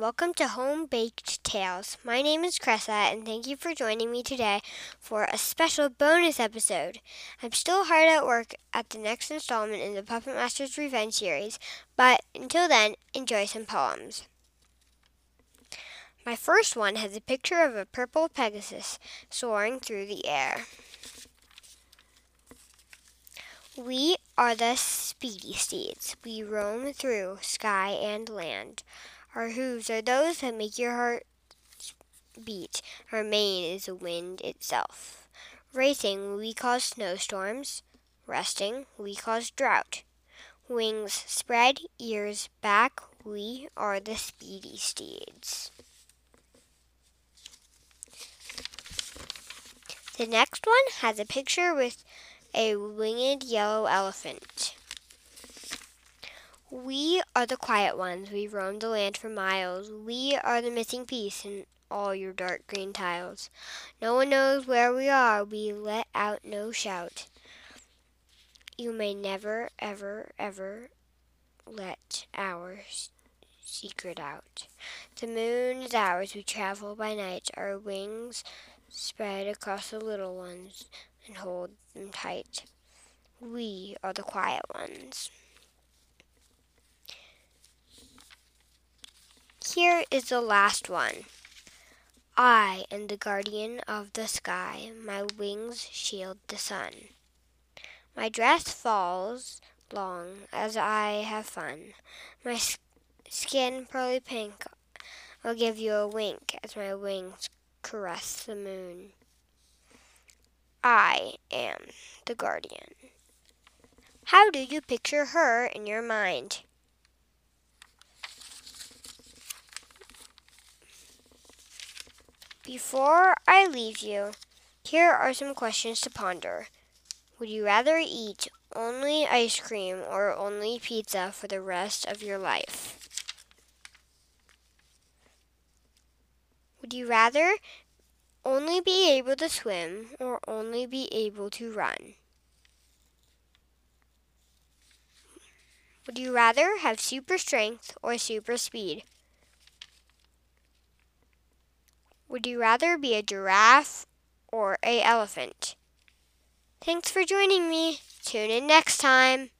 welcome to Home Baked Tales. My name is Cressa, and thank you for joining me today for a special bonus episode. I'm still hard at work at the next installment in the Puppet Master's Revenge series, but until then, enjoy some poems. My first one has a picture of a purple Pegasus soaring through the air. We are the speedy steeds. We roam through sky and land. Our hooves are those that make your heart beat. Our mane is the wind itself. Racing, we cause snowstorms. Resting, we cause drought. Wings spread, ears back, we are the speedy steeds. The next one has a picture with a winged yellow elephant. We are the quiet ones. We roam the land for miles. We are the missing piece in all your dark green tiles. No one knows where we are. We let out no shout. You may never, ever, ever let our secret out. The moon is ours. We travel by night. Our wings spread across the little ones and hold them tight. We are the quiet ones. Here is the last one. I am the guardian of the sky. My wings shield the sun. My dress falls long as I have fun. My skin pearly pink. I'll give you a wink as my wings caress the moon. I am the guardian. How do you picture her in your mind? Before I leave you, here are some questions to ponder. Would you rather eat only ice cream or only pizza for the rest of your life? Would you rather only be able to swim or only be able to run? Would you rather have super strength or super speed? Would you rather be a giraffe or a elephant? Thanks for joining me. Tune in next time.